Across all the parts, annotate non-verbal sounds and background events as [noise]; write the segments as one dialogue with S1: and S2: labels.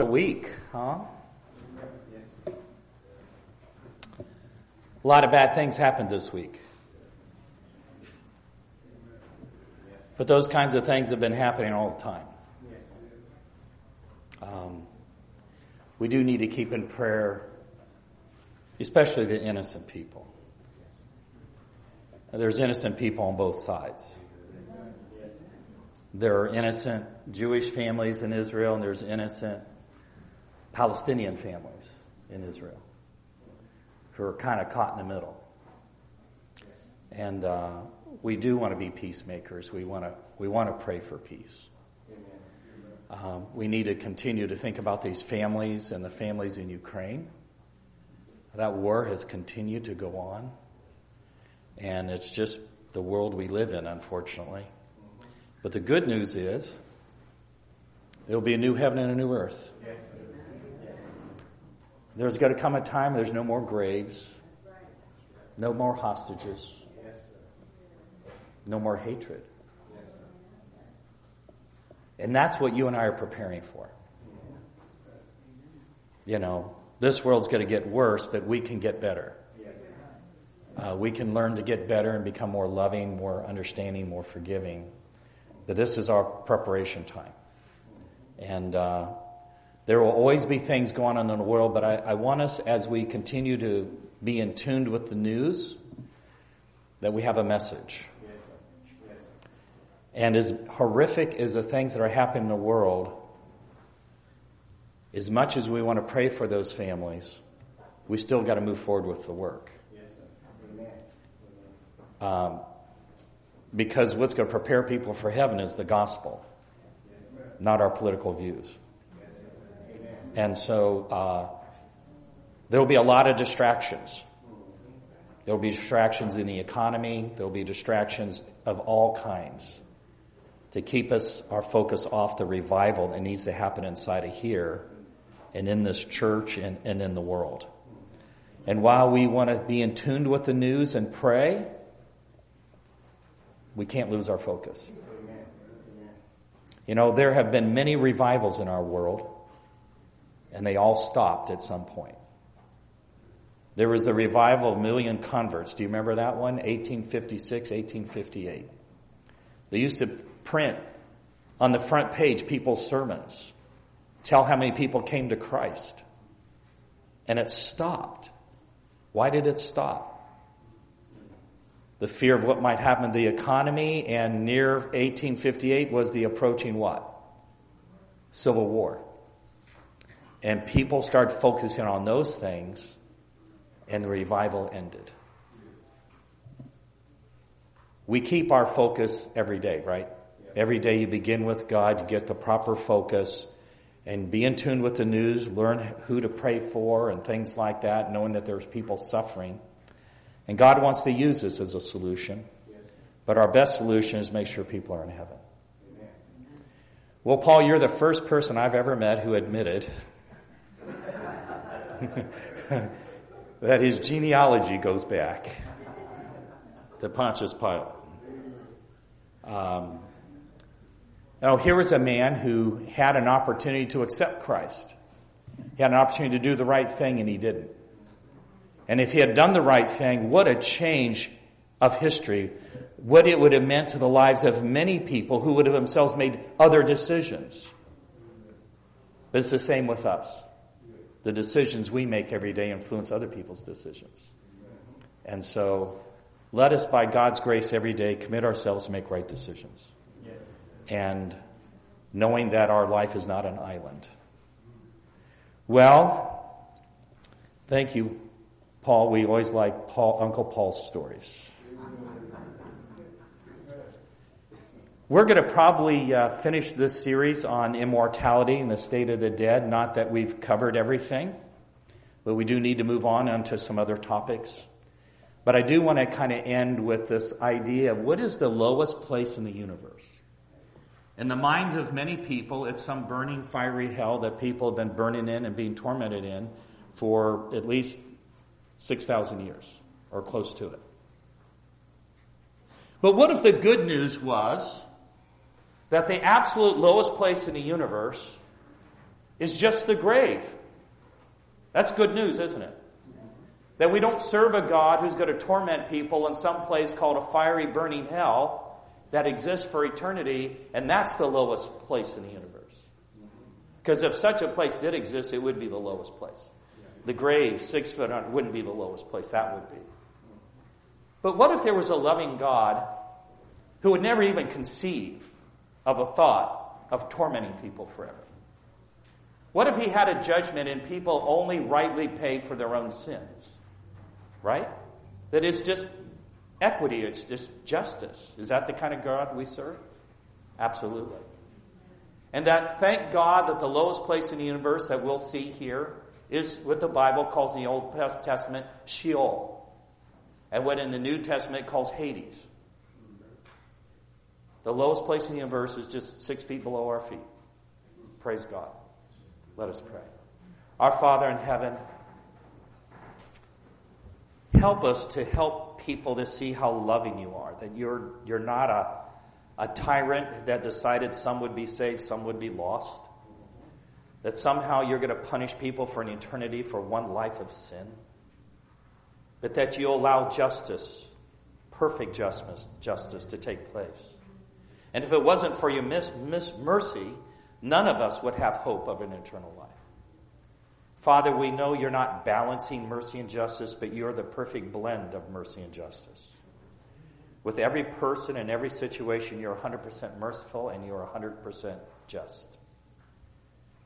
S1: a week, huh? A lot of bad things happened this week. But those kinds of things have been happening all the time. Um, we do need to keep in prayer, especially the innocent people. There's innocent people on both sides. There are innocent Jewish families in Israel, and there's innocent Palestinian families in Israel who are kind of caught in the middle. And uh, we do want to be peacemakers. We want to we want to pray for peace. Um, we need to continue to think about these families and the families in Ukraine. That war has continued to go on, and it's just the world we live in, unfortunately. But the good news is there'll be a new heaven and a new earth. There's going to come a time there's no more graves, no more hostages, no more hatred. And that's what you and I are preparing for. You know, this world's going to get worse, but we can get better. Uh, we can learn to get better and become more loving, more understanding, more forgiving. But this is our preparation time. And uh, there will always be things going on in the world, but I, I want us, as we continue to be in tune with the news, that we have a message. And as horrific as the things that are happening in the world, as much as we want to pray for those families, we still got to move forward with the work. Yes, Um, because what's going to prepare people for heaven is the gospel, not our political views. And so uh, there will be a lot of distractions. There will be distractions in the economy. There will be distractions of all kinds to keep us our focus off the revival that needs to happen inside of here and in this church and, and in the world. And while we want to be in tune with the news and pray, we can't lose our focus. You know, there have been many revivals in our world, and they all stopped at some point. There was the revival of million converts. Do you remember that one? 1856, 1858. They used to print on the front page people's sermons, tell how many people came to Christ. And it stopped. Why did it stop? The fear of what might happen to the economy, and near 1858 was the approaching what? Civil War. And people started focusing on those things, and the revival ended. We keep our focus every day, right? Every day you begin with God, you get the proper focus, and be in tune with the news, learn who to pray for and things like that, knowing that there's people suffering. And God wants to use this as a solution. But our best solution is make sure people are in heaven. Well, Paul, you're the first person I've ever met who admitted [laughs] that his genealogy goes back to Pontius Pilate. Um, now, here was a man who had an opportunity to accept Christ. He had an opportunity to do the right thing, and he didn't. And if he had done the right thing, what a change of history, what it would have meant to the lives of many people who would have themselves made other decisions. But it's the same with us. The decisions we make every day influence other people's decisions. And so, let us, by God's grace, every day commit ourselves to make right decisions. And knowing that our life is not an island. Well, thank you, Paul. We always like Paul, Uncle Paul's stories. We're going to probably uh, finish this series on immortality and the state of the dead. Not that we've covered everything, but we do need to move on onto some other topics. But I do want to kind of end with this idea of what is the lowest place in the universe? In the minds of many people, it's some burning fiery hell that people have been burning in and being tormented in for at least 6,000 years or close to it. But what if the good news was that the absolute lowest place in the universe is just the grave. That's good news, isn't it? That we don't serve a God who's going to torment people in some place called a fiery burning hell that exists for eternity, and that's the lowest place in the universe. Because if such a place did exist, it would be the lowest place. The grave, six foot under, wouldn't be the lowest place. That would be. But what if there was a loving God who would never even conceive of a thought of tormenting people forever? What if he had a judgment and people only rightly paid for their own sins? Right? That it's just equity, it's just justice. Is that the kind of God we serve? Absolutely. And that, thank God that the lowest place in the universe that we'll see here is what the Bible calls in the Old Testament Sheol. And what in the New Testament calls Hades. The lowest place in the universe is just six feet below our feet. Praise God. Let us pray. Our Father in heaven, help us to help people to see how loving you are, that you're, you're not a, a tyrant that decided some would be saved, some would be lost, that somehow you're going to punish people for an eternity for one life of sin, but that you allow justice, perfect justice, justice to take place. And if it wasn't for your mis- mis- mercy, none of us would have hope of an eternal life. Father, we know you're not balancing mercy and justice, but you're the perfect blend of mercy and justice. With every person and every situation, you're 100% merciful and you're 100% just.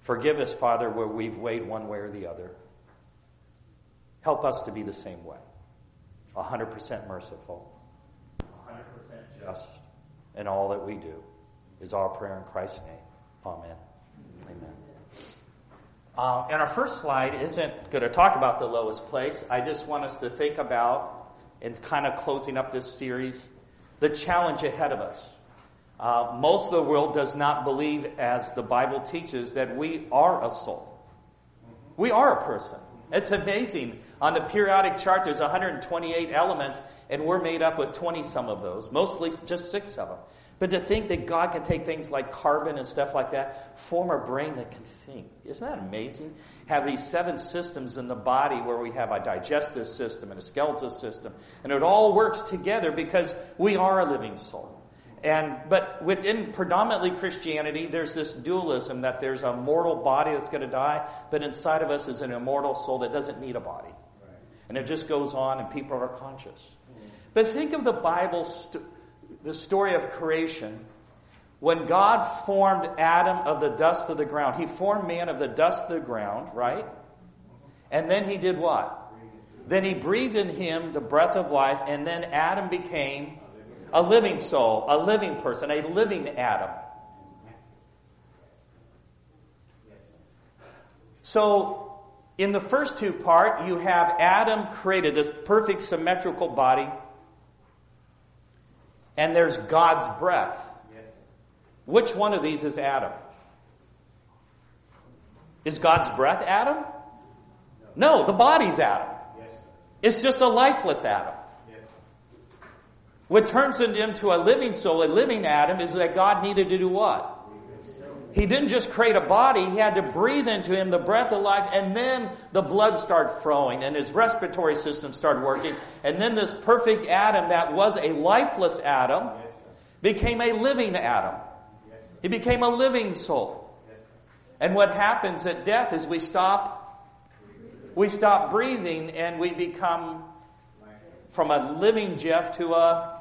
S1: Forgive us, Father, where we've weighed one way or the other. Help us to be the same way 100% merciful, 100% just in all that we do, is our prayer in Christ's name. Amen. Amen. Uh, and our first slide isn't going to talk about the lowest place. I just want us to think about, and kind of closing up this series, the challenge ahead of us. Uh, most of the world does not believe, as the Bible teaches, that we are a soul. We are a person. It's amazing. On the periodic chart, there's 128 elements, and we're made up with 20 some of those, mostly just six of them. But to think that God can take things like carbon and stuff like that, form a brain that can think. Isn't that amazing? Have these seven systems in the body where we have a digestive system and a skeletal system. And it all works together because we are a living soul. And, but within predominantly Christianity, there's this dualism that there's a mortal body that's going to die, but inside of us is an immortal soul that doesn't need a body. Right. And it just goes on and people are conscious. But think of the Bible st- the story of creation, when God formed Adam of the dust of the ground, he formed man of the dust of the ground, right? And then he did what? Then he breathed in him the breath of life, and then Adam became a living soul, a living person, a living Adam. So, in the first two part, you have Adam created this perfect symmetrical body and there's God's breath. Yes. Which one of these is Adam? Is God's breath Adam? No, no the body's Adam. Yes. It's just a lifeless Adam. Yes. What turns him into a living soul, a living Adam, is that God needed to do what? He didn't just create a body, he had to breathe into him the breath of life, and then the blood started flowing, and his respiratory system started working. And then this perfect Adam that was a lifeless Adam yes, became a living Adam. Yes, he became a living soul. Yes, and what happens at death is we stop we stop breathing and we become from a living Jeff to a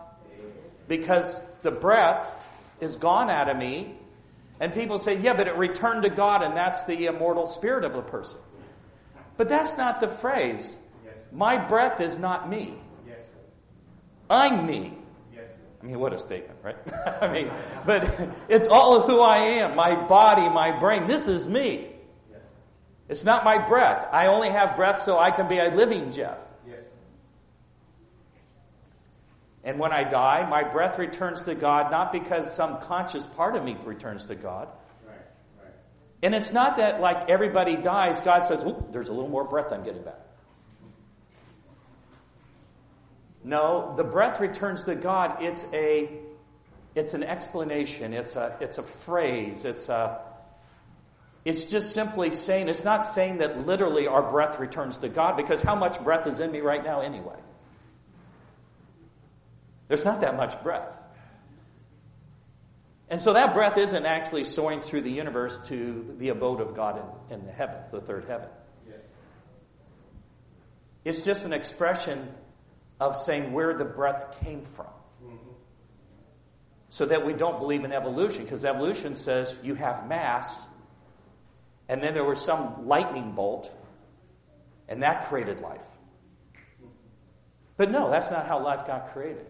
S1: because the breath is gone out of me and people say, yeah, but it returned to God and that's the immortal spirit of the person. But that's not the phrase. Yes. My breath is not me. Yes. I'm me. Yes. I mean, what a statement, right? [laughs] I mean, but [laughs] it's all of who I am. My body, my brain. This is me. Yes. It's not my breath. I only have breath so I can be a living Jeff. And when I die, my breath returns to God, not because some conscious part of me returns to God. Right, right. And it's not that like everybody dies, God says, there's a little more breath I'm getting back. No, the breath returns to God. It's a, it's an explanation. It's a, it's a phrase. It's a, It's just simply saying, it's not saying that literally our breath returns to God, because how much breath is in me right now anyway? There's not that much breath. And so that breath isn't actually soaring through the universe to the abode of God in, in the heavens, the third heaven. Yes. It's just an expression of saying where the breath came from. Mm-hmm. So that we don't believe in evolution, because evolution says you have mass, and then there was some lightning bolt, and that created life. But no, that's not how life got created.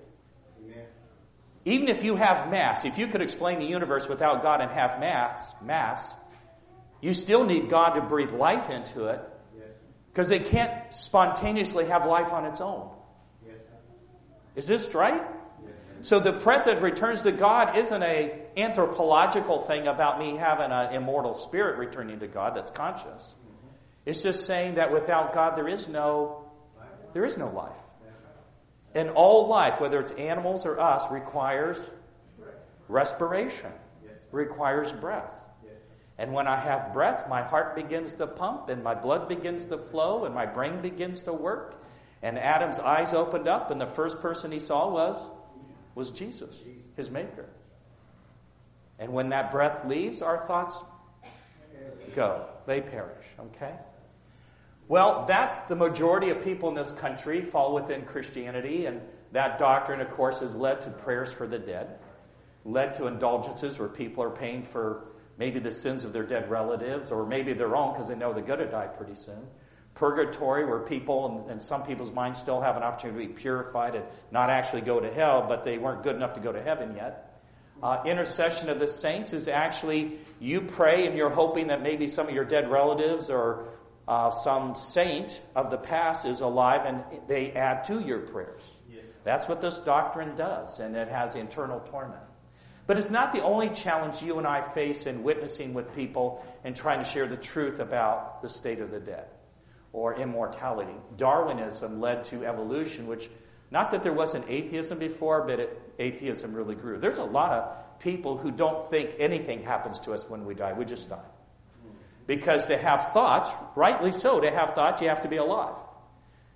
S1: Even if you have mass, if you could explain the universe without God and have mass, mass, you still need God to breathe life into it because it can't spontaneously have life on its own. Yes. Is this right? Yes. So the breath that returns to God isn't a anthropological thing about me having an immortal spirit returning to God that's conscious. Mm-hmm. It's just saying that without God there is no there is no life. And all life, whether it's animals or us, requires respiration, requires breath. And when I have breath, my heart begins to pump and my blood begins to flow and my brain begins to work. And Adam's eyes opened up and the first person he saw was, was Jesus, his maker. And when that breath leaves, our thoughts go. They perish, okay? Well, that's the majority of people in this country fall within Christianity, and that doctrine, of course, has led to prayers for the dead, led to indulgences where people are paying for maybe the sins of their dead relatives, or maybe their own because they know they're going to die pretty soon. Purgatory, where people, and some people's minds still have an opportunity to be purified and not actually go to hell, but they weren't good enough to go to heaven yet. Uh, intercession of the saints is actually you pray and you're hoping that maybe some of your dead relatives or uh, some saint of the past is alive and they add to your prayers. Yes. That's what this doctrine does, and it has internal torment. But it's not the only challenge you and I face in witnessing with people and trying to share the truth about the state of the dead or immortality. Darwinism led to evolution, which, not that there wasn't atheism before, but it, atheism really grew. There's a lot of people who don't think anything happens to us when we die. We just die. Because to have thoughts, rightly so, to have thoughts, you have to be alive.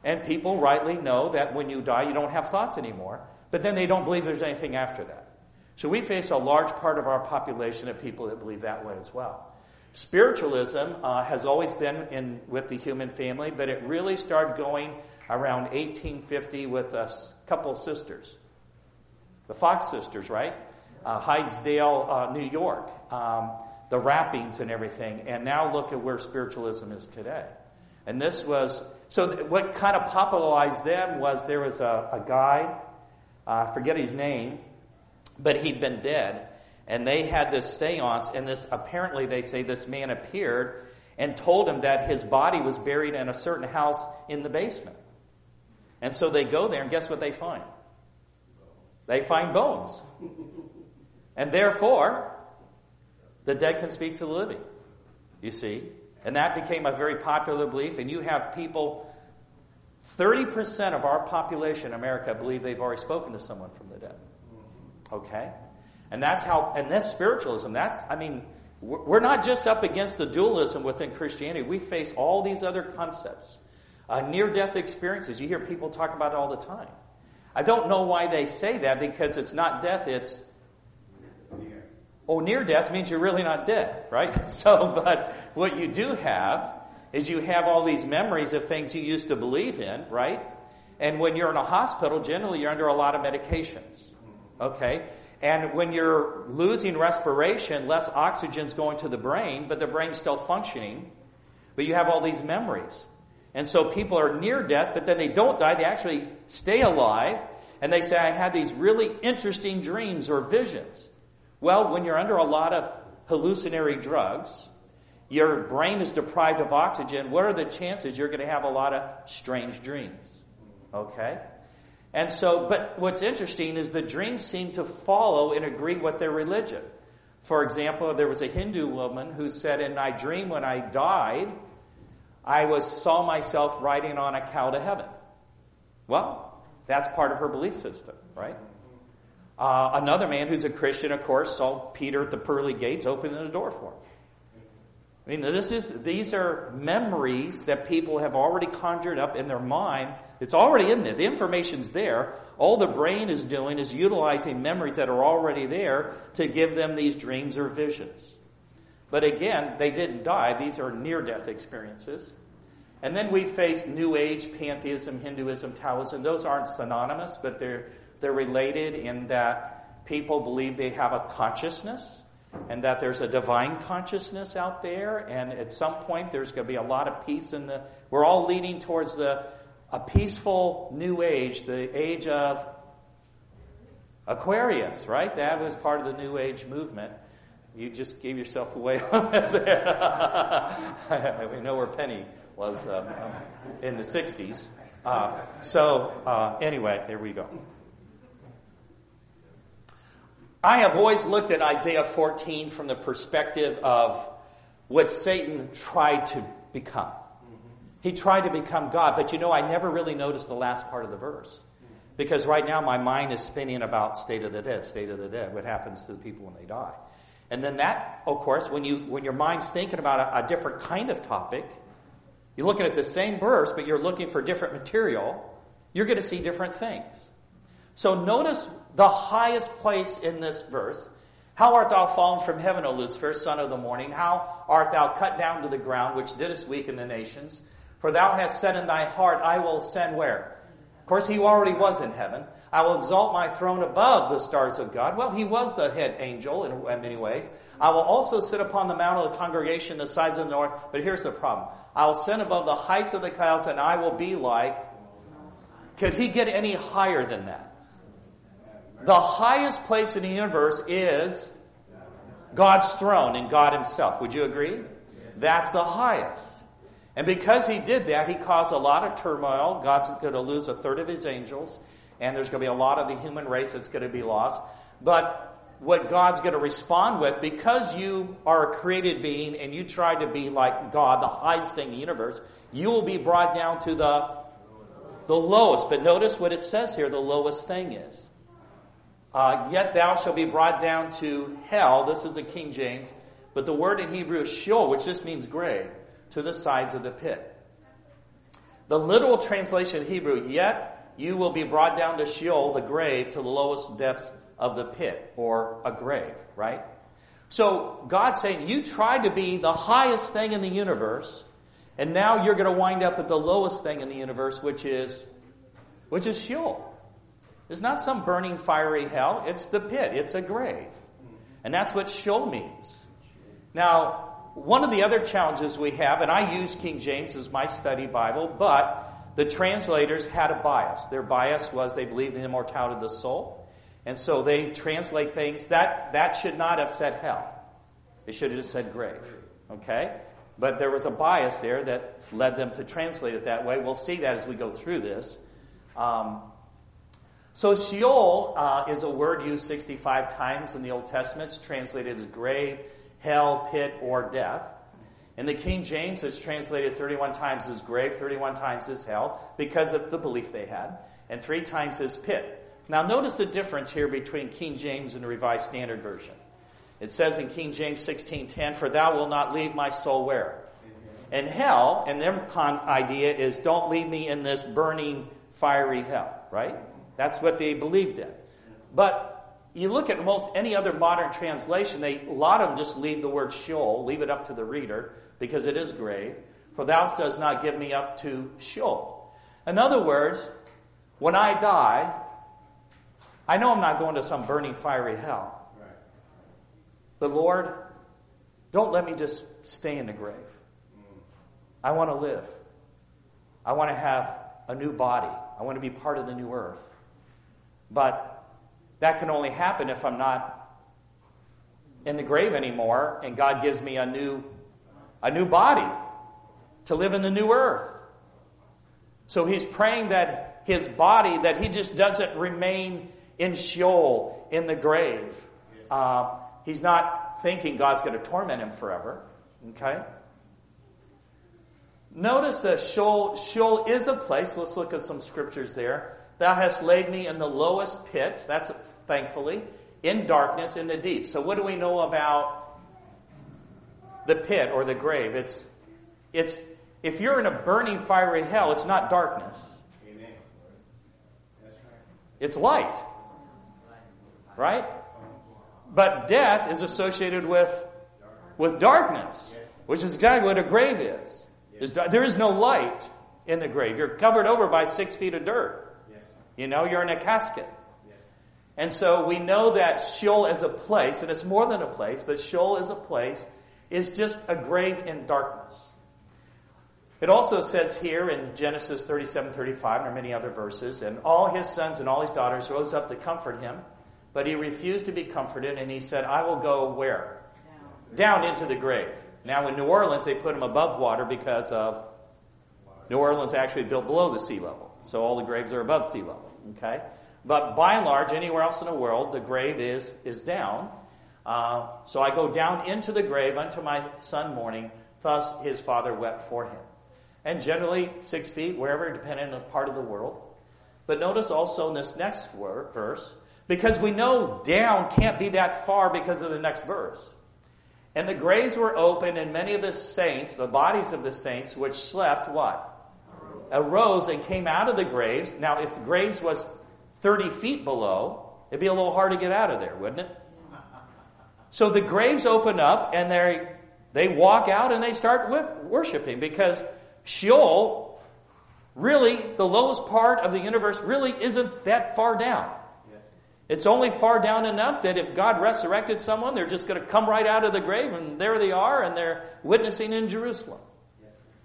S1: And people rightly know that when you die, you don't have thoughts anymore, but then they don't believe there's anything after that. So we face a large part of our population of people that believe that way as well. Spiritualism uh, has always been in with the human family, but it really started going around 1850 with a couple sisters, the Fox sisters, right? Uh, Hydesville, uh, New York. Um, the wrappings and everything. And now look at where spiritualism is today. And this was, so what kind of popularized them was there was a, a guy, uh, I forget his name, but he'd been dead. And they had this seance, and this, apparently they say this man appeared and told him that his body was buried in a certain house in the basement. And so they go there, and guess what they find? They find bones. And therefore, the dead can speak to the living, you see. And that became a very popular belief. And you have people, 30% of our population in America believe they've already spoken to someone from the dead. Okay? And that's how, and that's spiritualism. That's, I mean, we're not just up against the dualism within Christianity. We face all these other concepts. Uh, near death experiences. You hear people talk about it all the time. I don't know why they say that because it's not death, it's Oh, near death means you're really not dead, right? [laughs] So, but what you do have is you have all these memories of things you used to believe in, right? And when you're in a hospital, generally you're under a lot of medications. Okay? And when you're losing respiration, less oxygen's going to the brain, but the brain's still functioning. But you have all these memories. And so people are near death, but then they don't die. They actually stay alive. And they say, I had these really interesting dreams or visions. Well, when you're under a lot of hallucinatory drugs, your brain is deprived of oxygen, what are the chances you're going to have a lot of strange dreams? Okay? And so, but what's interesting is the dreams seem to follow and agree with their religion. For example, there was a Hindu woman who said, In my dream when I died, I was saw myself riding on a cow to heaven. Well, that's part of her belief system, right? Uh, another man who's a Christian, of course, saw Peter at the pearly gates opening the door for him. I mean, this is, these are memories that people have already conjured up in their mind. It's already in there. The information's there. All the brain is doing is utilizing memories that are already there to give them these dreams or visions. But again, they didn't die. These are near death experiences. And then we face New Age, pantheism, Hinduism, Taoism. Those aren't synonymous, but they're, they're related in that people believe they have a consciousness and that there's a divine consciousness out there, and at some point there's going to be a lot of peace in the. We're all leading towards the a peaceful new age, the age of Aquarius, right? That was part of the New Age movement. You just gave yourself away [laughs] on that there. [laughs] we know where Penny was um, um, in the 60s. Uh, so, uh, anyway, there we go. I have always looked at Isaiah 14 from the perspective of what Satan tried to become. He tried to become God, but you know, I never really noticed the last part of the verse. Because right now my mind is spinning about state of the dead, state of the dead, what happens to the people when they die. And then that, of course, when you when your mind's thinking about a, a different kind of topic, you're looking at the same verse, but you're looking for different material, you're going to see different things. So notice the highest place in this verse. How art thou fallen from heaven, O Lucifer, son of the morning? How art thou cut down to the ground, which didst weaken the nations? For thou hast said in thy heart, I will ascend where? Of course, he already was in heaven. I will exalt my throne above the stars of God. Well, he was the head angel in, many ways. I will also sit upon the mount of the congregation, the sides of the north. But here's the problem. I will ascend above the heights of the clouds, and I will be like. Could he get any higher than that? The highest place in the universe is God's throne and God Himself. Would you agree? That's the highest. And because He did that, He caused a lot of turmoil. God's going to lose a third of His angels, and there's going to be a lot of the human race that's going to be lost. But what God's going to respond with, because you are a created being and you try to be like God, the highest thing in the universe, you will be brought down to the, the lowest. But notice what it says here the lowest thing is. Uh, Yet thou shalt be brought down to hell. This is a King James. But the word in Hebrew is Sheol, which just means grave, to the sides of the pit. The literal translation in Hebrew, yet you will be brought down to Sheol, the grave, to the lowest depths of the pit, or a grave, right? So God's saying, you tried to be the highest thing in the universe, and now you're going to wind up at the lowest thing in the universe, which is, which is Sheol. It's not some burning fiery hell. It's the pit. It's a grave. And that's what Sheol means. Now, one of the other challenges we have, and I use King James as my study Bible, but the translators had a bias. Their bias was they believed in the immortality of the soul. And so they translate things that, that should not have said hell. It should have just said grave. Okay? But there was a bias there that led them to translate it that way. We'll see that as we go through this. Um, so Sheol uh, is a word used 65 times in the Old Testament. It's translated as grave, hell, pit, or death. In the King James, it's translated 31 times as grave, 31 times as hell, because of the belief they had, and three times as pit. Now notice the difference here between King James and the Revised Standard Version. It says in King James 16:10, "For thou wilt not leave my soul where." And hell, and their con- idea is, don't leave me in this burning, fiery hell, right? That's what they believed in. But you look at most any other modern translation, they, a lot of them just leave the word Sheol, leave it up to the reader, because it is grave. For thou does not give me up to Sheol. In other words, when I die, I know I'm not going to some burning fiery hell. Right. But Lord, don't let me just stay in the grave. Mm. I want to live. I want to have a new body. I want to be part of the new earth. But that can only happen if I'm not in the grave anymore and God gives me a new a new body to live in the new earth. So he's praying that his body that he just doesn't remain in Sheol in the grave. Uh, he's not thinking God's going to torment him forever. Okay. Notice that Sheol, Sheol is a place. Let's look at some scriptures there Thou hast laid me in the lowest pit, that's thankfully, in darkness in the deep. So what do we know about the pit or the grave. It's, it's, if you're in a burning fiery hell, it's not darkness. Amen. It's light. Right? But death is associated with, with darkness, which is exactly what a grave is. is there is no light in the grave. You're covered over by six feet of dirt. You know, you're in a casket. And so we know that Sheol is a place, and it's more than a place, but Sheol is a place, is just a grave in darkness. It also says here in Genesis 37, 35, and there are many other verses, and all his sons and all his daughters rose up to comfort him, but he refused to be comforted, and he said, I will go where? Down, Down into the grave. Now in New Orleans, they put him above water because of New Orleans actually built below the sea level. So all the graves are above sea level. Okay? But by and large, anywhere else in the world, the grave is, is down. Uh, so I go down into the grave unto my son mourning. Thus his father wept for him. And generally, six feet, wherever, depending on part of the world. But notice also in this next verse, because we know down can't be that far because of the next verse. And the graves were open, and many of the saints, the bodies of the saints, which slept, what? Arose and came out of the graves. Now, if the graves was 30 feet below, it'd be a little hard to get out of there, wouldn't it? So the graves open up and they they walk out and they start worshiping because Sheol, really, the lowest part of the universe, really isn't that far down. It's only far down enough that if God resurrected someone, they're just going to come right out of the grave and there they are and they're witnessing in Jerusalem.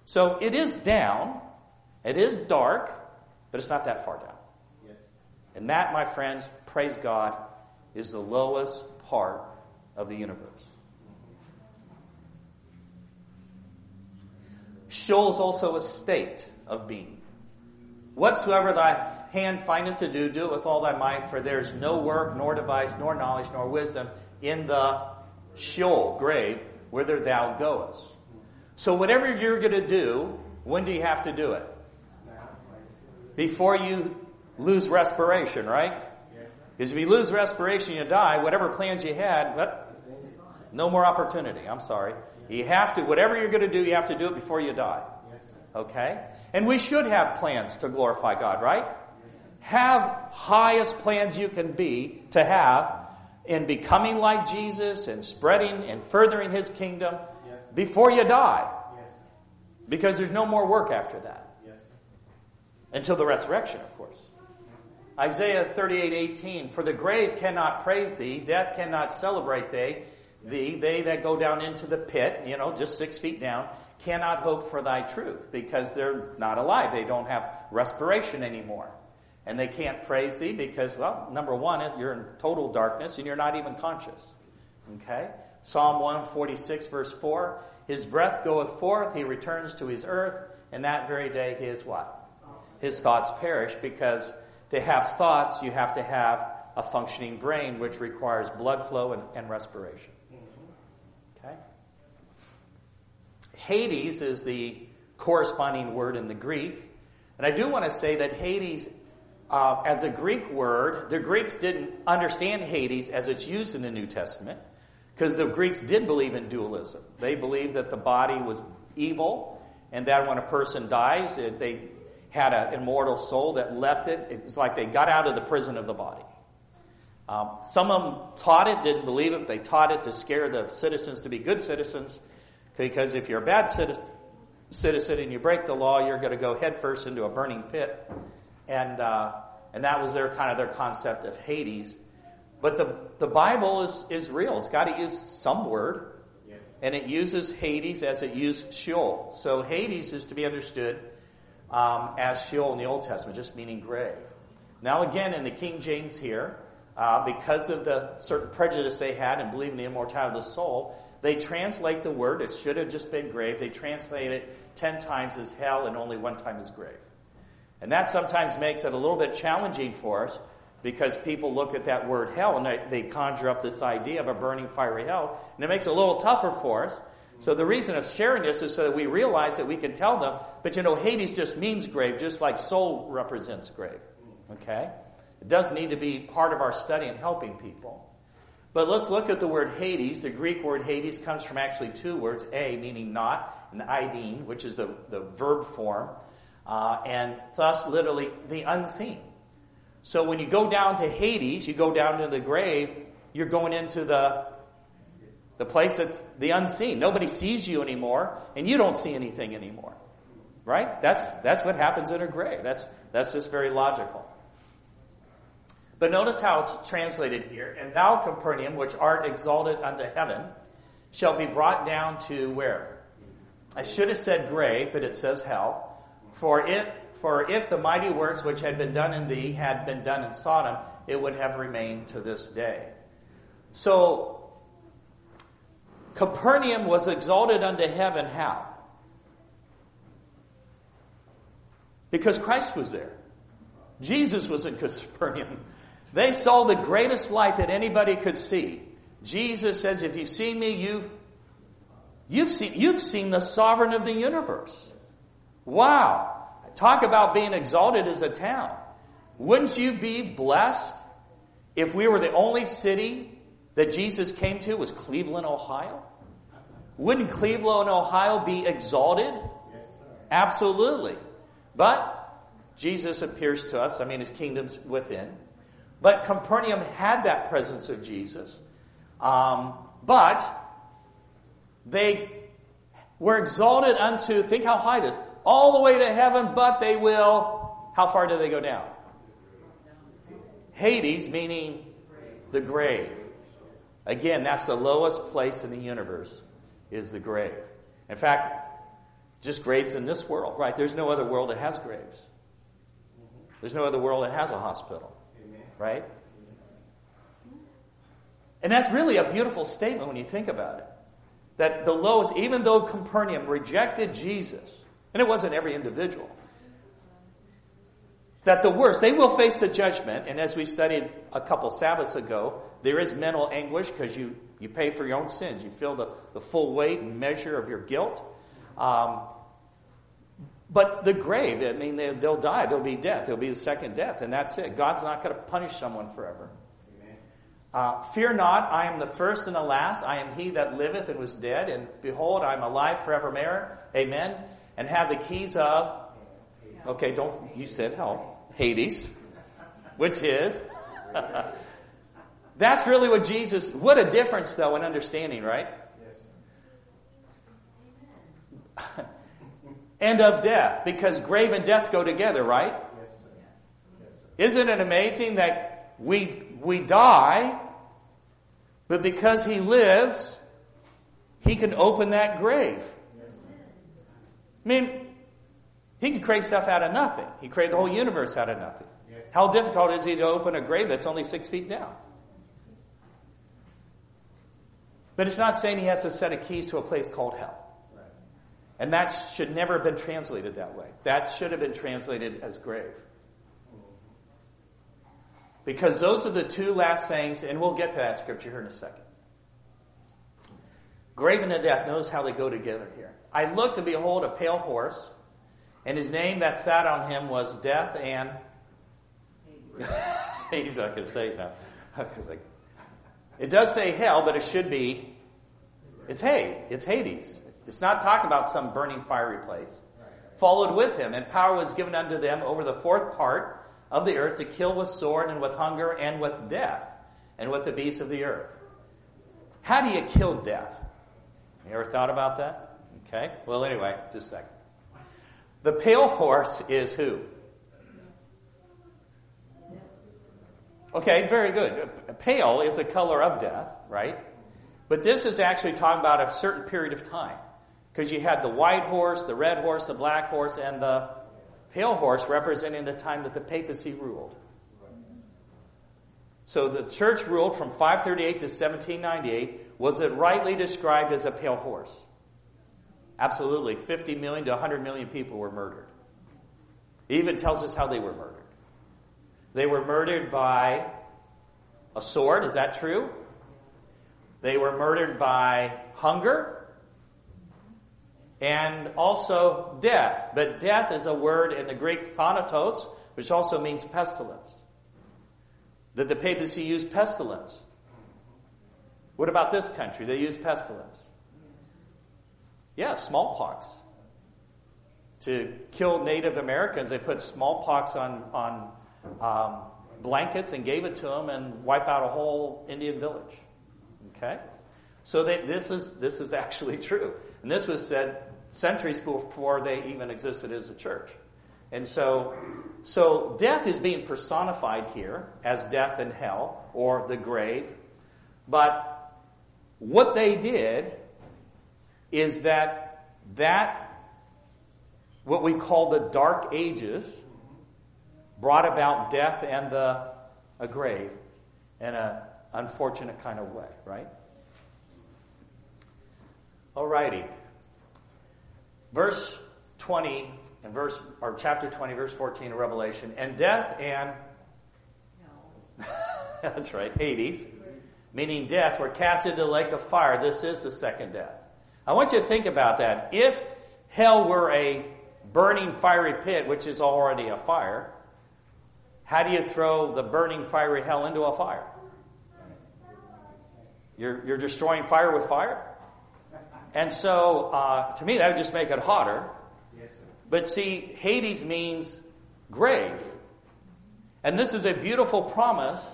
S1: So it is down, it is dark, but it's not that far down. Yes. And that, my friends, praise God, is the lowest part of the universe. Sheol is also a state of being. Whatsoever thy hand findeth to do, do it with all thy might, for there is no work, nor device, nor knowledge, nor wisdom in the Sheol, grave, whither thou goest. So whatever you're going to do, when do you have to do it? Before you lose respiration, right? Because if you lose respiration, you die. Whatever plans you had, but no more opportunity. I'm sorry. You have to, whatever you're going to do, you have to do it before you die. Okay? And we should have plans to glorify God, right? Have highest plans you can be to have in becoming like Jesus and spreading and furthering His kingdom before you die. Because there's no more work after that. Until the resurrection, of course. Isaiah 38, 18, For the grave cannot praise thee, death cannot celebrate thee, thee, they that go down into the pit, you know, just six feet down, cannot hope for thy truth, because they're not alive. They don't have respiration anymore. And they can't praise thee because, well, number one, you're in total darkness and you're not even conscious. Okay? Psalm 146, verse 4, His breath goeth forth, he returns to his earth, and that very day he is what? His thoughts perish because to have thoughts, you have to have a functioning brain, which requires blood flow and, and respiration. Okay? Hades is the corresponding word in the Greek. And I do want to say that Hades, uh, as a Greek word, the Greeks didn't understand Hades as it's used in the New Testament because the Greeks did believe in dualism. They believed that the body was evil and that when a person dies, it, they had an immortal soul that left it. It's like they got out of the prison of the body. Um, some of them taught it, didn't believe it. They taught it to scare the citizens to be good citizens, because if you're a bad citizen and you break the law, you're going to go headfirst into a burning pit. And uh, and that was their kind of their concept of Hades. But the the Bible is is real. It's got to use some word, yes. and it uses Hades as it used Sheol. So Hades is to be understood um, as Sheol in the Old Testament, just meaning grave. Now, again, in the King James here, uh, because of the certain prejudice they had in believing the immortality of the soul, they translate the word, it should have just been grave, they translate it ten times as hell and only one time as grave. And that sometimes makes it a little bit challenging for us because people look at that word hell and they, they conjure up this idea of a burning fiery hell, and it makes it a little tougher for us so the reason of sharing this is so that we realize that we can tell them, but you know, Hades just means grave, just like Sheol represents grave. Okay? It does need to be part of our study in helping people. But let's look at the word Hades. The Greek word Hades comes from actually two words, a meaning not, and idein, which is the, the verb form, uh, and thus literally the unseen. So when you go down to Hades, you go down to the grave, you're going into the the place that's the unseen. Nobody sees you anymore, and you don't see anything anymore. Right? That's that's what happens in a grave. That's that's just very logical. But notice how it's translated here. And thou, Capernaum, which art exalted unto heaven, shall be brought down to where? I should have said grave, but it says hell. For it, for if the mighty works which had been done in thee had been done in Sodom, it would have remained to this day. So, Capernaum was exalted unto heaven how? Because Christ was there. Jesus was in Capernaum. They saw the greatest light that anybody could see. Jesus says, if you've seen me, you've, you've seen, you've seen the sovereign of the universe. Wow. Talk about being exalted as a town. Wouldn't you be blessed if we were the only city that Jesus came to was Cleveland, Ohio? Wouldn't Cleveland, Ohio be exalted? Yes, Absolutely. But Jesus appears to us. I mean, his kingdom's within. But Capernaum had that presence of Jesus. Um, but they were exalted unto, think how high this, all the way to heaven, but they will, how far do they go down? Hades, meaning the grave. Again, that's the lowest place in the universe, is the grave. In fact, just graves in this world, right? There's no other world that has graves. There's no other world that has a hospital right? And that's really a beautiful statement when you think about it. That the lowest, even though Capernaum rejected Jesus, and it wasn't every individual, that the worst, they will face the judgment, and as we studied a couple Sabbaths ago, there is mental anguish because you, you pay for your own sins. You feel the, the full weight and measure of your guilt. Um, but the grave, I mean, they, will die. There'll be death. There'll be the second death, and that's it. God's not going to punish someone forever. Uh, Fear not, I am the first and the last. I am he that liveth and was dead, and behold, I am alive forevermore. Amen. And have the keys of, okay, don't, you said hell, Hades, which is, [laughs] that's really what Jesus, what a difference though in understanding, right? Yes. [laughs] and of death, because grave and death go together, right? Yes, sir. Yes, sir. Isn't it amazing that we, we die, but because he lives, he can open that grave? Yes, I mean, he could create stuff out of nothing. He created the whole universe out of nothing. Yes. How difficult is it to open a grave that's only six feet down? But it's not saying he has a set of keys to a place called hell. And that should never have been translated that way. That should have been translated as grave. Because those are the two last things, and we'll get to that scripture here in a second. Grave and death knows how they go together here. I looked and behold a pale horse, and his name that sat on him was Death and [laughs] he's not going to say it now. [laughs] like, it does say hell, but it should be it's hay. It's Hades. It's not talking about some burning fiery place. Followed with him, and power was given unto them over the fourth part of the earth to kill with sword and with hunger and with death and with the beasts of the earth. How do you kill death? You ever thought about that? Okay. Well, anyway, just a second. The pale horse is who? Okay, very good. Pale is a color of death, right? But this is actually talking about a certain period of time. Because you had the white horse, the red horse, the black horse, and the pale horse representing the time that the papacy ruled. So the church ruled from 538 to 1798. Was it rightly described as a pale horse? Absolutely. 50 million to 100 million people were murdered. It even tells us how they were murdered. They were murdered by a sword, is that true? They were murdered by hunger and also death. But death is a word in the Greek thanatos, which also means pestilence. That the papacy used pestilence. What about this country? They used pestilence. Yeah, smallpox. To kill Native Americans, they put smallpox on, on um, blankets and gave it to them and wipe out a whole Indian village. Okay? So they, this, is, this is actually [laughs] true. And this was said centuries before they even existed as a church. And so, so death is being personified here as death and hell or the grave. But what they did is that that what we call the dark ages brought about death and the a grave in an unfortunate kind of way, right? Alrighty. Verse 20 and verse or chapter 20 verse 14 of Revelation and death and no. [laughs] that's right Hades meaning death were cast into the lake of fire this is the second death I want you to think about that. If hell were a burning fiery pit which is already a fire how do you throw the burning fiery hell into a fire? You're, you're destroying fire with fire? And so uh, to me that would just make it hotter. But see, Hades means grave. And this is a beautiful promise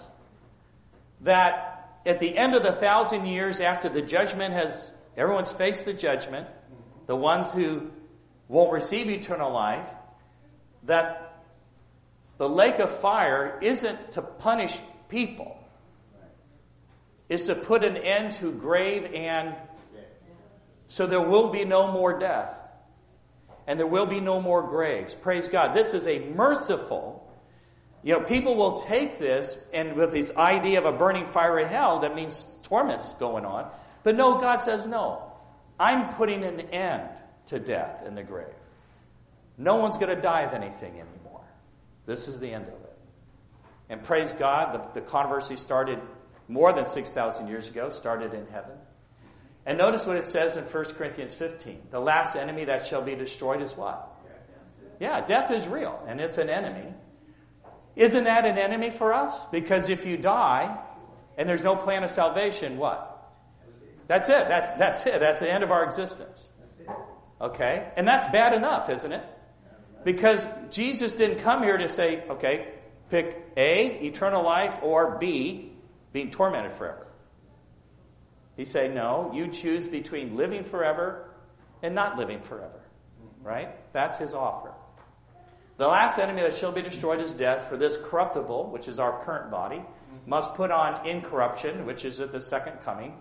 S1: that at the end of the thousand years after the judgment has, everyone's faced the judgment, the ones who won't receive eternal life, that the lake of fire isn't to punish people. Is to put an end to grave and so there will be no more death and there will be no more graves. Praise God. This is a merciful. You know, people will take this and with this idea of a burning fire fiery hell, that means torments going on. But no, God says, no. I'm putting an end to death in the grave. No one's going to die of anything anymore. This is the end of it. And praise God, the, the controversy started more than 6,000 years ago, started in heaven. And notice what it says in 1 Corinthians 15. The last enemy that shall be destroyed is what? Yeah, death is real, and it's an enemy. Isn't that an enemy for us? Because if you die and there's no plan of salvation, what? That's it. That's, that's it. That's the end of our existence. Okay? And that's bad enough, isn't it? Because Jesus didn't come here to say, okay, pick A, eternal life, or B, being tormented forever. He said, No, you choose between living forever and not living forever. Right? That's his offer. The last enemy that shall be destroyed is death, for this corruptible, which is our current body, must put on incorruption, which is at the second coming.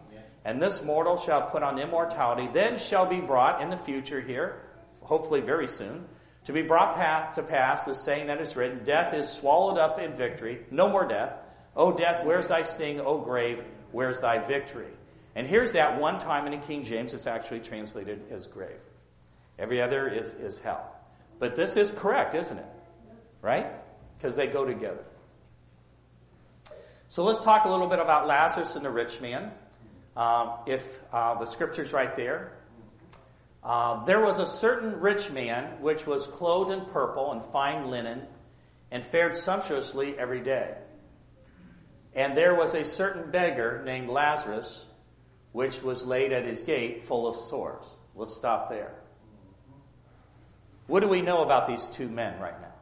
S1: And this mortal shall put on immortality, then shall be brought in the future here, hopefully very soon, to be brought to pass the saying that is written, Death is swallowed up in victory. No more death. O death, where's thy sting? O grave, where's thy victory? And here's that one time in the King James it's actually translated as grave. Every other is, is hell. But this is correct, isn't it? Right? Because they go together. So let's talk a little bit about Lazarus and the rich man. Um, if uh, the scripture's right there. Uh, there was a certain rich man which was clothed in purple and fine linen and fared sumptuously every day. And there was a certain beggar named Lazarus which was laid at his gate full of sores. Let's stop there. What do we know about these two men right now?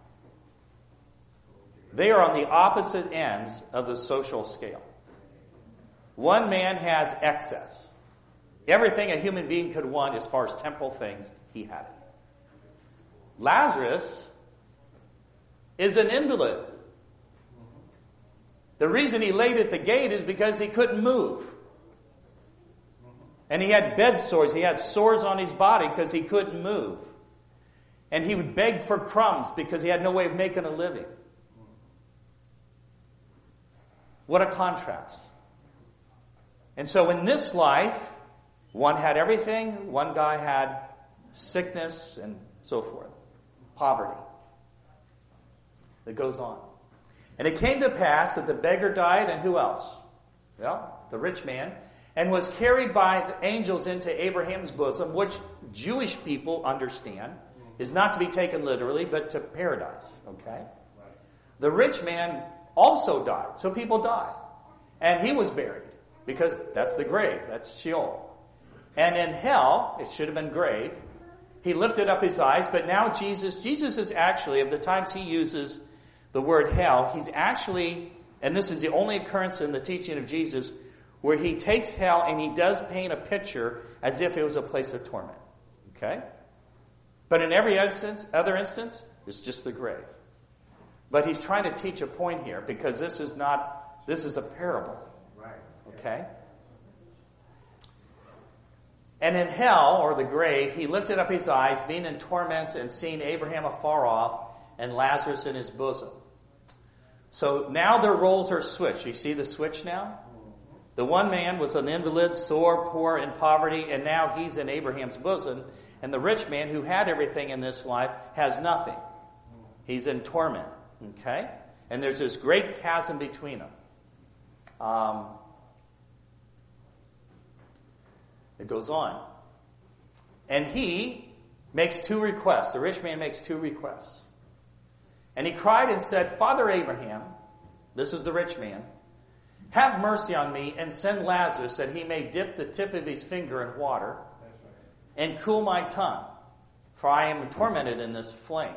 S1: They are on the opposite ends of the social scale. One man has excess. Everything a human being could want as far as temporal things, he had it. Lazarus is an invalid. The reason he laid at the gate is because he couldn't move. And he had bed sores. He had sores on his body because he couldn't move. And he would beg for crumbs because he had no way of making a living. What a contrast. And so in this life, one had everything, one guy had sickness and so forth, poverty. That goes on. And it came to pass that the beggar died, and who else? Well, the rich man and was carried by the angels into Abraham's bosom, which Jewish people understand is not to be taken literally, but to paradise. Okay? The rich man also died. So people die. And he was buried. Because that's the grave, that's Sheol. And in hell, it should have been grave. He lifted up his eyes, but now Jesus, Jesus is actually, of the times he uses the word hell, he's actually, and this is the only occurrence in the teaching of Jesus, where he takes hell and he does paint a picture as if it was a place of torment. Okay? But in every instance, other instance, it's just the grave. But he's trying to teach a point here because this is not, this is a parable. Okay? And in hell, or the grave, he lifted up his eyes, being in torments, and seeing Abraham afar off, and Lazarus in his bosom. So now their roles are switched. You see the switch now? The one man was an invalid, sore, poor, in poverty, and now he's in Abraham's bosom. And the rich man who had everything in this life has nothing. He's in torment. Okay? And there's this great chasm between them. Um, it goes on. And he makes two requests. The rich man makes two requests. And he cried and said, Father Abraham, this is the rich man, have mercy on me and send Lazarus that he may dip the tip of his finger in water and cool my tongue, for I am tormented in this flame.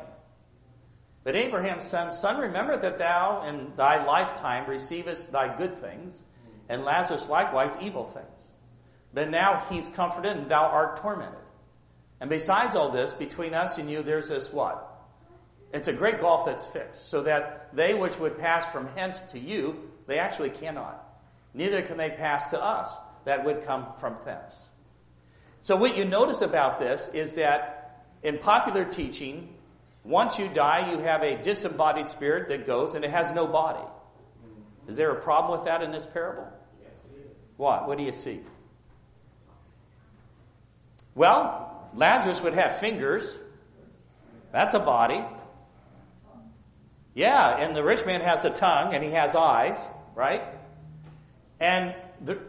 S1: But Abraham said, Son, remember that thou in thy lifetime receivest thy good things, and Lazarus likewise evil things. But now he's comforted and thou art tormented. And besides all this, between us and you, there's this what? It's a great gulf that's fixed, so that they which would pass from hence to you they actually cannot. Neither can they pass to us that would come from thence. So, what you notice about this is that in popular teaching, once you die, you have a disembodied spirit that goes and it has no body. Is there a problem with that in this parable? Yes, what? What do you see? Well, Lazarus would have fingers. That's a body. Yeah, and the rich man has a tongue and he has eyes right? And the,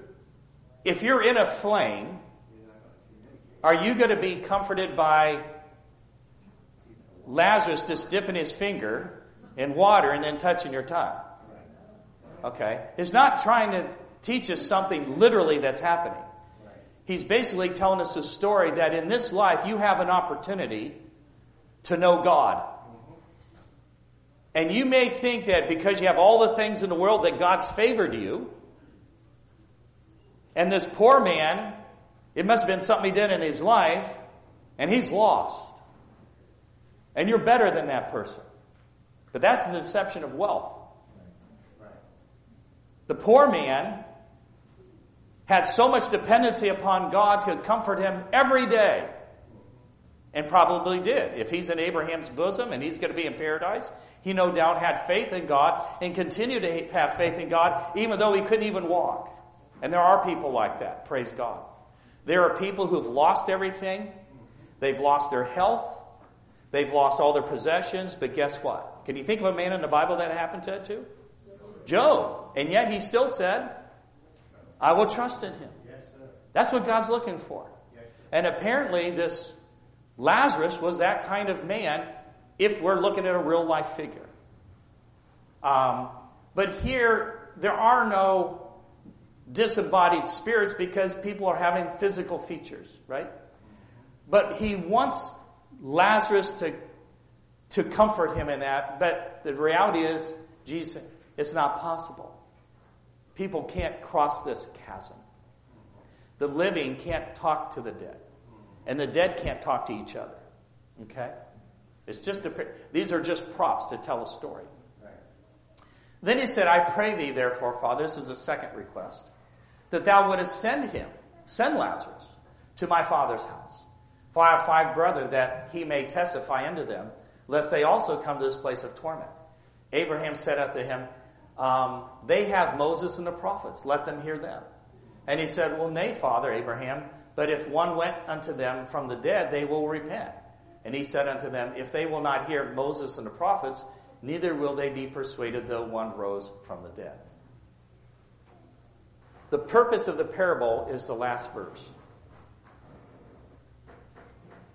S1: if you're in a flame, are you going to be comforted by Lazarus just dipping his finger in water and then touching your tongue? Okay. He's not trying to teach us something literally that's happening. He's basically telling us a story that in this life you have an opportunity to know God. And you may think that because you have all the things in the world that God's favored you. And this poor man, it must have been something he did in his life, and he's lost. And you're better than that person. But that's the deception of wealth. The poor man had so much dependency upon God to comfort him every day. And probably did. If he's in Abraham's bosom and he's going to be in paradise, he no doubt had faith in God and continued to have faith in God even though he couldn't even walk. And there are people like that, praise God. There are people who've lost everything. They've lost their health. They've lost all their possessions. But guess what? Can you think of a man in the Bible that happened to it too? Job. And yet he still said, I will trust in him. That's what God's looking for. And apparently this Lazarus was that kind of man if we're looking at a real life figure. Um, but here, there are no disembodied spirits because people are having physical features, right? But he wants Lazarus to, to comfort him in that, but the reality is, Jesus, it's not possible. People can't cross this chasm. The living can't talk to the dead, and the dead can't talk to each other. Okay? It's just a, these are just props to tell a story. Right. Then he said, I pray thee, therefore, Father, this is a second request, that thou wouldest send him, send Lazarus, to my father's house. For I have five brethren, that he may testify unto them, lest they also come to this place of torment. Abraham said unto him, um, They have Moses and the prophets, let them hear them. And he said, Well, nay, Father Abraham, but if one went unto them from the dead, they will repent. And he said unto them, If they will not hear Moses and the prophets, neither will they be persuaded though one rose from the dead. The purpose of the parable is the last verse.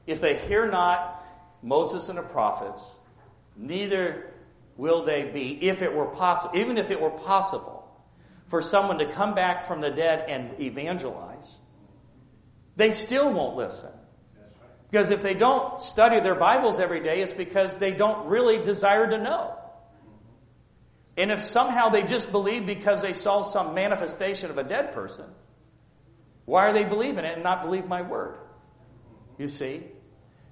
S1: If they hear not Moses and the prophets, neither will they be, if it were possible, even if it were possible, for someone to come back from the dead and evangelize, they still won't listen. Because if they don't study their Bibles every day, it's because they don't really desire to know. And if somehow they just believe because they saw some manifestation of a dead person, why are they believing it and not believe my word? You see?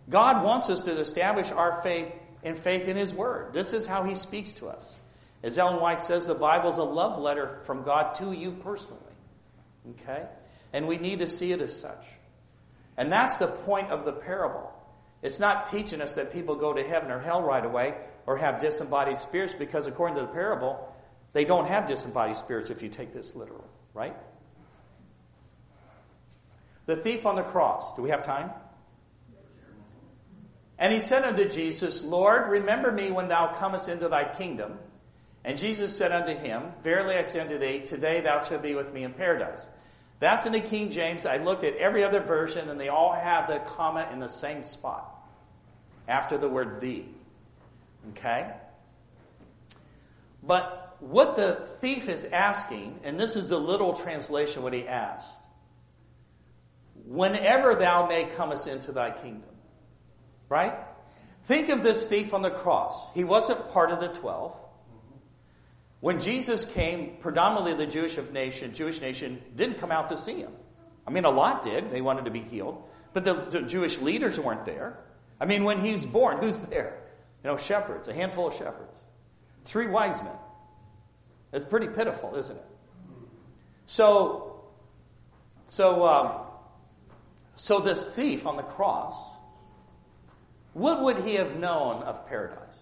S1: God wants us to establish our faith in faith in His Word. This is how He speaks to us. As Ellen White says, the Bible is a love letter from God to you personally. Okay? And we need to see it as such. And that's the point of the parable. It's not teaching us that people go to heaven or hell right away or have disembodied spirits because according to the parable, they don't have disembodied spirits if you take this literal, right? The thief on the cross. Do we have time? And he said unto Jesus, Lord, remember me when thou comest into thy kingdom. And Jesus said unto him, Verily I say unto thee, today thou shalt be with me in paradise. That's in the King James. I looked at every other version, and they all have the comma in the same spot after the word thee. Okay? But what the thief is asking, and this is the literal translation what he asked, whenever thou may comest into thy kingdom. Right? Think of this thief on the cross. He wasn't part of the twelve. When Jesus came, predominantly the Jewish nation, Jewish nation didn't come out to see him. I mean, a lot did. They wanted to be healed. But the, the Jewish leaders weren't there. I mean, when he's born, who's there? You know, shepherds, a handful of shepherds. Three wise men. It's pretty pitiful, isn't it? So, so, um, so this thief on the cross what would he have known of paradise?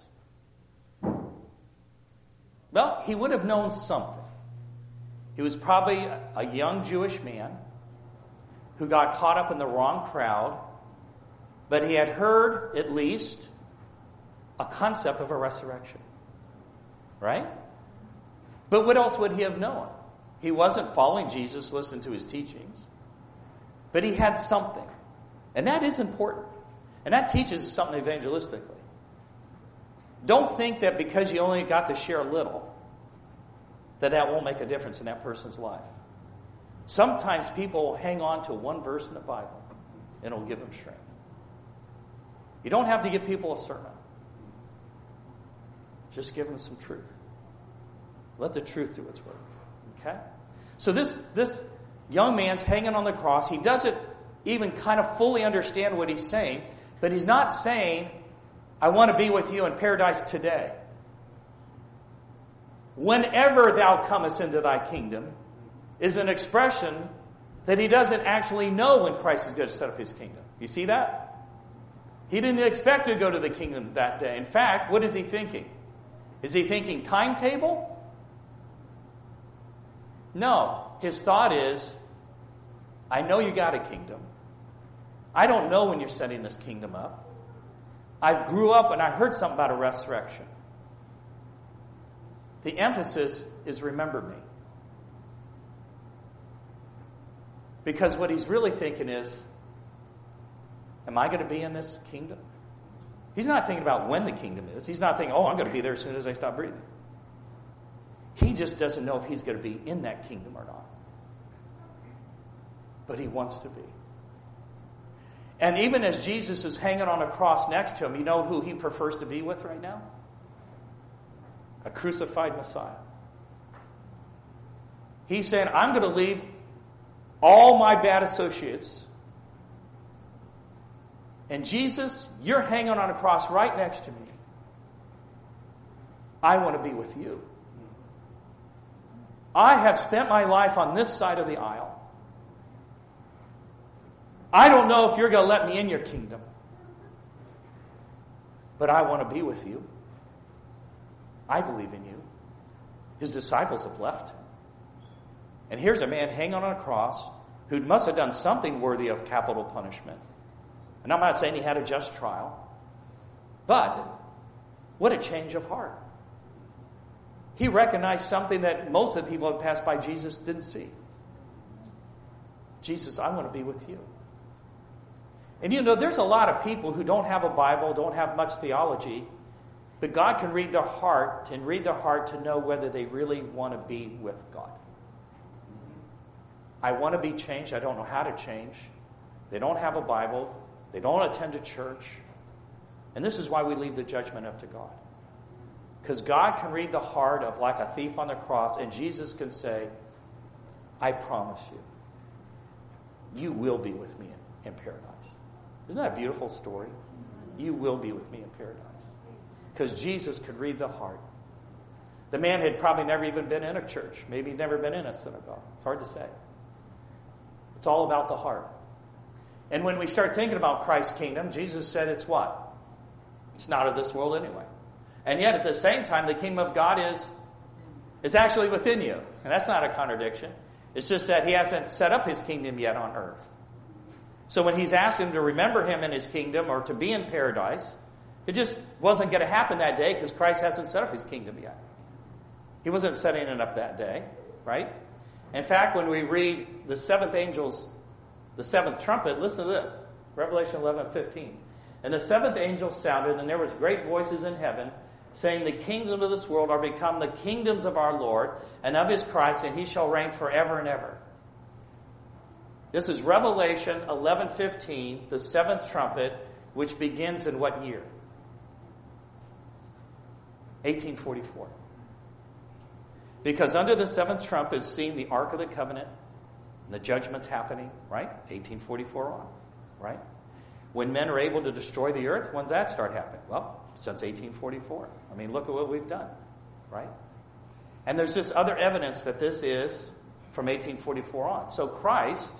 S1: Well, he would have known something. He was probably a young Jewish man who got caught up in the wrong crowd, but he had heard at least a concept of a resurrection. Right? But what else would he have known? He wasn't following Jesus, listening to his teachings, but he had something. And that is important. And that teaches us something evangelistically. Don't think that because you only got to share a little, that that won't make a difference in that person's life. Sometimes people hang on to one verse in the Bible and it'll give them strength. You don't have to give people a sermon. Just give them some truth. Let the truth do its work. Okay? So this, this young man's hanging on the cross. He doesn't even kind of fully understand what he's saying. But he's not saying, I want to be with you in paradise today. Whenever thou comest into thy kingdom is an expression that he doesn't actually know when Christ is going to set up his kingdom. You see that? He didn't expect to go to the kingdom that day. In fact, what is he thinking? Is he thinking timetable? No. His thought is, I know you got a kingdom. I don't know when you're setting this kingdom up. I grew up and I heard something about a resurrection. The emphasis is remember me. Because what he's really thinking is, am I going to be in this kingdom? He's not thinking about when the kingdom is. He's not thinking, oh, I'm going to be there as soon as I stop breathing. He just doesn't know if he's going to be in that kingdom or not. But he wants to be. And even as Jesus is hanging on a cross next to him, you know who he prefers to be with right now? A crucified Messiah. He's saying, I'm going to leave all my bad associates. And Jesus, you're hanging on a cross right next to me. I want to be with you. I have spent my life on this side of the aisle. I don't know if you're going to let me in your kingdom, but I want to be with you. I believe in you. His disciples have left. And here's a man hanging on a cross who must have done something worthy of capital punishment. And I'm not saying he had a just trial, but what a change of heart. He recognized something that most of the people who passed by Jesus didn't see. Jesus, I want to be with you. And you know, there's a lot of people who don't have a Bible, don't have much theology, but God can read their heart and read their heart to know whether they really want to be with God. I want to be changed. I don't know how to change. They don't have a Bible. They don't attend a church. And this is why we leave the judgment up to God. Because God can read the heart of like a thief on the cross, and Jesus can say, I promise you, you will be with me in, in paradise. Isn't that a beautiful story? You will be with me in paradise. Because Jesus could read the heart. The man had probably never even been in a church, maybe he'd never been in a synagogue. It's hard to say. It's all about the heart. And when we start thinking about Christ's kingdom, Jesus said it's what? It's not of this world anyway. And yet at the same time, the kingdom of God is, is actually within you. And that's not a contradiction. It's just that he hasn't set up his kingdom yet on earth. So when he's asked him to remember him in his kingdom or to be in paradise, it just wasn't going to happen that day because Christ hasn't set up his kingdom yet. He wasn't setting it up that day, right? In fact, when we read the seventh angel's, the seventh trumpet, listen to this. Revelation 11, 15. And the seventh angel sounded, and there was great voices in heaven, saying, The kingdoms of this world are become the kingdoms of our Lord and of his Christ, and he shall reign forever and ever. This is Revelation 11:15, the seventh trumpet, which begins in what year? 1844. Because under the seventh trump is seen the Ark of the Covenant, and the judgment's happening, right? 1844 on, right? When men are able to destroy the earth, when does that start happening? Well, since 1844. I mean, look at what we've done, right? And there's this other evidence that this is from 1844 on. So Christ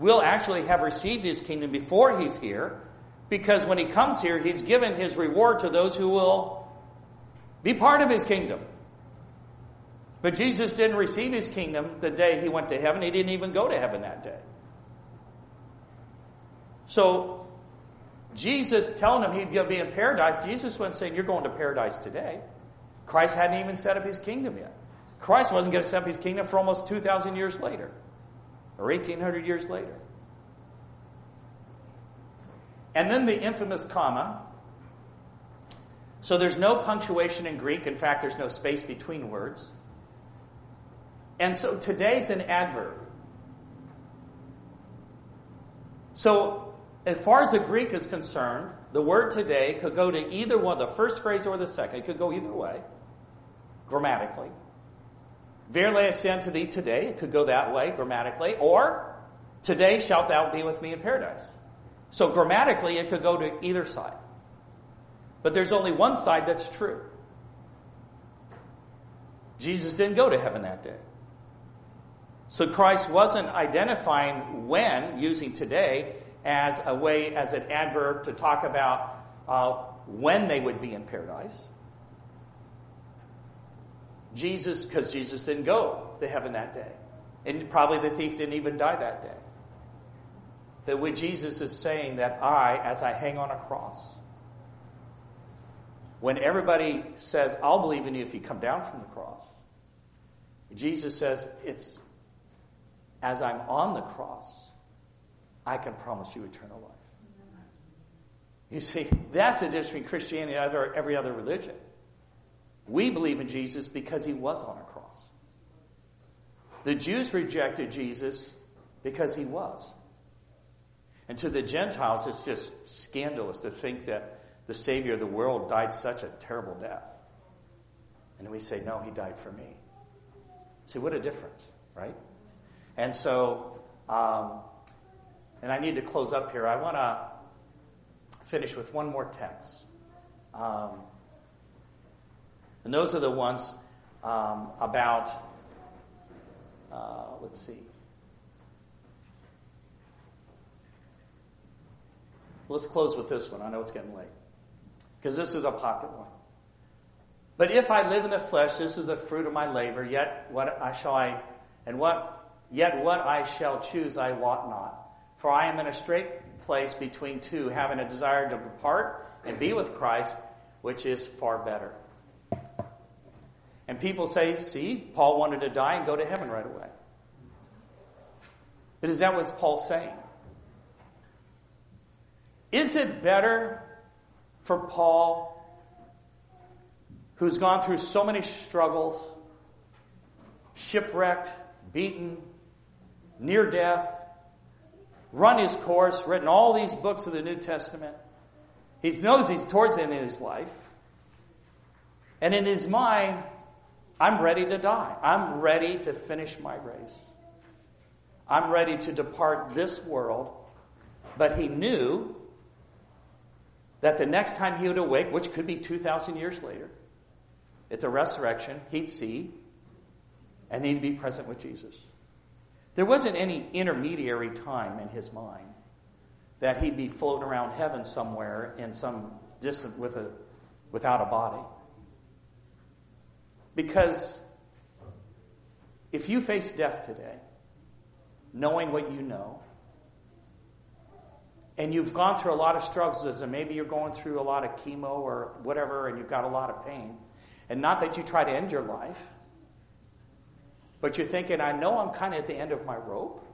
S1: will actually have received his kingdom before he's here, because when he comes here, he's given his reward to those who will be part of his kingdom. But Jesus didn't receive his kingdom the day he went to heaven. He didn't even go to heaven that day. So, Jesus telling him he'd be in paradise, Jesus wasn't saying, You're going to paradise today. Christ hadn't even set up his kingdom yet. Christ wasn't going to set up his kingdom for almost 2,000 years later or 1,800 years later. And then the infamous comma. So there's no punctuation in Greek. In fact, there's no space between words. And so today's an adverb. So, as far as the Greek is concerned, the word today could go to either one, the first phrase or the second. It could go either way, grammatically. Verily I say unto thee today, it could go that way grammatically, or today shalt thou be with me in paradise. So grammatically, it could go to either side. But there's only one side that's true. Jesus didn't go to heaven that day. So Christ wasn't identifying when, using today, as a way, as an adverb to talk about uh, when they would be in paradise. Jesus, because Jesus didn't go to heaven that day. And probably the thief didn't even die that day. That when Jesus is saying that I, as I hang on a cross, when everybody says, I'll believe in you if you come down from the cross, Jesus says, it's as I'm on the cross, I can promise you eternal life. You see, that's the difference between Christianity and every other religion. We believe in Jesus because he was on a cross. The Jews rejected Jesus because he was. And to the Gentiles, it's just scandalous to think that the Savior of the world died such a terrible death. And we say, no, he died for me. See, what a difference, right? And so, um, and I need to close up here. I want to finish with one more text. Um, and those are the ones um, about, uh, let's see. Let's close with this one. I know it's getting late. Because this is a popular one. But if I live in the flesh, this is the fruit of my labor, yet what I shall I, and what Yet what I shall choose I wot not. For I am in a strait place between two, having a desire to depart and be with Christ, which is far better. And people say, see, Paul wanted to die and go to heaven right away. But is that what Paul's saying? Is it better for Paul, who's gone through so many struggles, shipwrecked, beaten, near death, run his course, written all these books of the New Testament. He knows he's towards the end of his life. And in his mind, I'm ready to die. I'm ready to finish my race. I'm ready to depart this world. But he knew that the next time he would awake, which could be 2,000 years later, at the resurrection, he'd see and he'd be present with Jesus. There wasn't any intermediary time in his mind that he'd be floating around heaven somewhere in some distant with a, without a body. Because if you face death today, knowing what you know, and you've gone through a lot of struggles, and maybe you're going through a lot of chemo or whatever, and you've got a lot of pain, and not that you try to end your life, but you're thinking, I know I'm kind of at the end of my rope,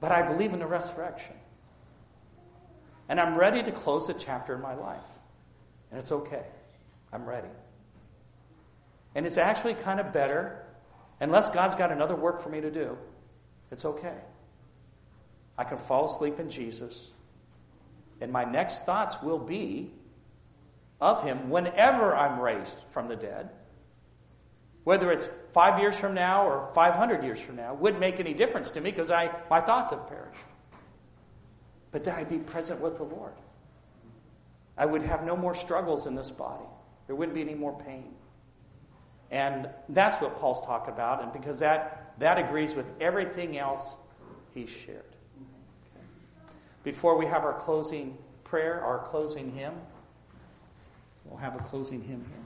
S1: but I believe in the resurrection. And I'm ready to close a chapter in my life. And it's okay. I'm ready. And it's actually kind of better, unless God's got another work for me to do, it's okay. I can fall asleep in Jesus, and my next thoughts will be of Him whenever I'm raised from the dead. Whether it's five years from now or 500 years from now, wouldn't make any difference to me because I, my thoughts have perished. But then I'd be present with the Lord. I would have no more struggles in this body. There wouldn't be any more pain. And that's what Paul's talking about, and because that, that agrees with everything else he shared. Before we have our closing prayer, our closing hymn, we'll have a closing hymn here.